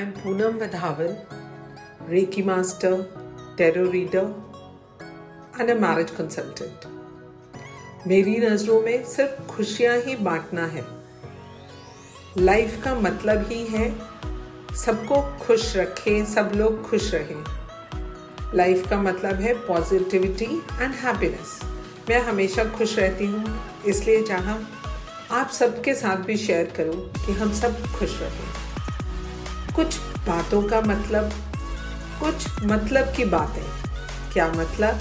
I'm Poonam Vadhavan, Reiki Master, Tarot Reader, and a marriage consultant. मेरी नज़रों में सिर्फ़ खुशियाँ ही बांटना है। लाइफ का मतलब ही है सबको खुश रखें सब लोग खुश रहें। लाइफ का मतलब है पॉजिटिविटी एंड हैप्पीनेस मैं हमेशा खुश रहती हूँ इसलिए चाहा आप सबके साथ भी शेयर करूँ कि हम सब खुश रहें। कुछ बातों का मतलब कुछ मतलब की बातें। क्या मतलब?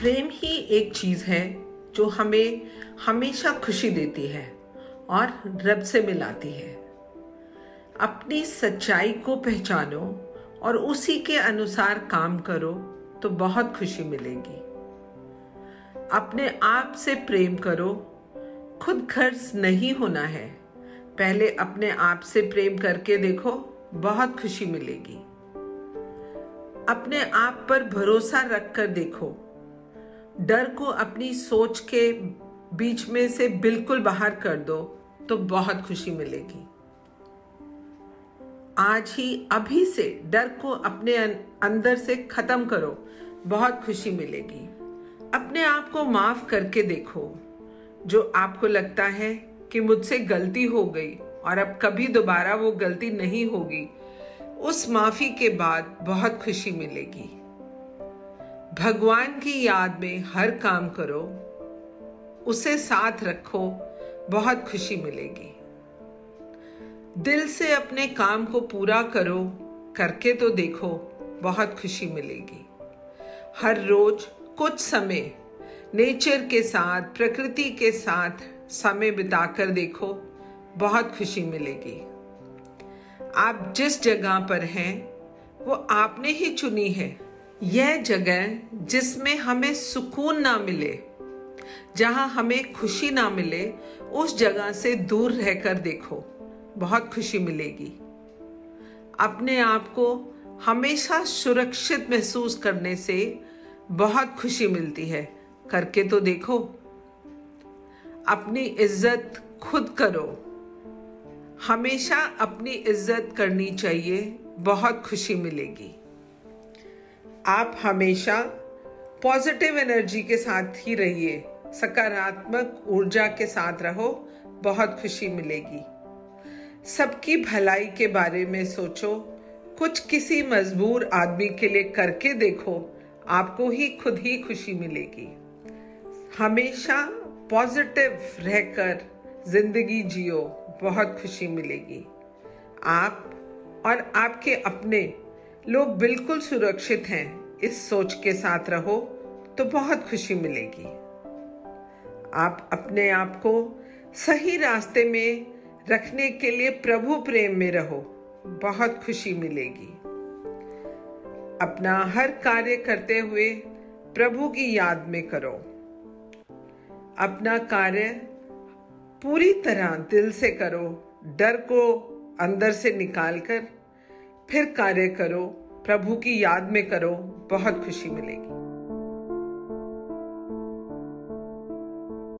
प्रेम ही एक चीज़ है जो हमें हमेशा खुशी देती है और रब से मिलाती है। अपनी सच्चाई को पहचानो और उसी के अनुसार काम करो तो बहुत खुशी मिलेगी। अपने आप से प्रेम करो, खुद खर्च नहीं होना है। पहले अपने आप से प्रेम करके देखो बहुत खुशी मिलेगी। अपने आप पर भरोसा रख कर देखो। डर को अपनी सोच के बीच में से बिल्कुल बाहर कर दो तो बहुत खुशी मिलेगी। आज ही अभी से डर को अपने अं-, अंदर से खत्म करो बहुत खुशी मिलेगी। अपने आप को माफ़ करके देखो जो आपको लगता है कि मुझसे गलती हो गई और अब कभी दोबारा वो गलती नहीं होगी, उस माफ़ी के बाद बहुत खुशी मिलेगी। भगवान की याद में हर काम करो, उसे साथ रखो, बहुत खुशी मिलेगी। दिल से अपने काम को पूरा करो, करके तो देखो, बहुत खुशी मिलेगी। हर रोज कुछ समय, नेचर के साथ, प्रकृति के साथ समय बिताकर देखो, बहुत खुशी मिलेगी। आप जिस जगह पर हैं, वो आपने ही चुनी है। यह जगह जिसमें हमें सुकून ना मिले, जहाँ हमें खुशी ना मिले, उस जगह से दूर रहकर देखो, बहुत खुशी मिलेगी। अपने आप को हमेशा सुरक्षित महसूस करने से बहुत खुशी मिलती है। करके तो देखो अपनी इज़्ज़त खुद करो। हमेशा अपनी इज़्ज़त करनी चाहिए, बहुत खुशी मिलेगी। आप हमेशा पॉजिटिव एनर्जी के साथ ही रहिए, सकारात्मक ऊर्जा के साथ रहो, बहुत खुशी मिलेगी। सबकी भलाई के बारे में सोचो, कुछ किसी मजबूर आदमी के लिए करके देखो, आपको ही खुद ही खुशी मिलेगी। हमेशा पॉजिटिव रहकर ज़िंदगी जियो, बहुत खुशी मिलेगी। आप और आपके अपने लोग बिल्कुल सुरक्षित हैं। इस सोच के साथ रहो तो बहुत खुशी मिलेगी। आप अपने आप को सही रास्ते में रखने के लिए प्रभु प्रेम में रहो, बहुत खुशी मिलेगी। अपना हर कार्य करते हुए प्रभु की याद में करो। अपना कार्य पूरी तरह दिल से करो, डर को अंदर से निकाल कर फिर कार्य करो, प्रभु की याद में करो, बहुत खुशी मिलेगी।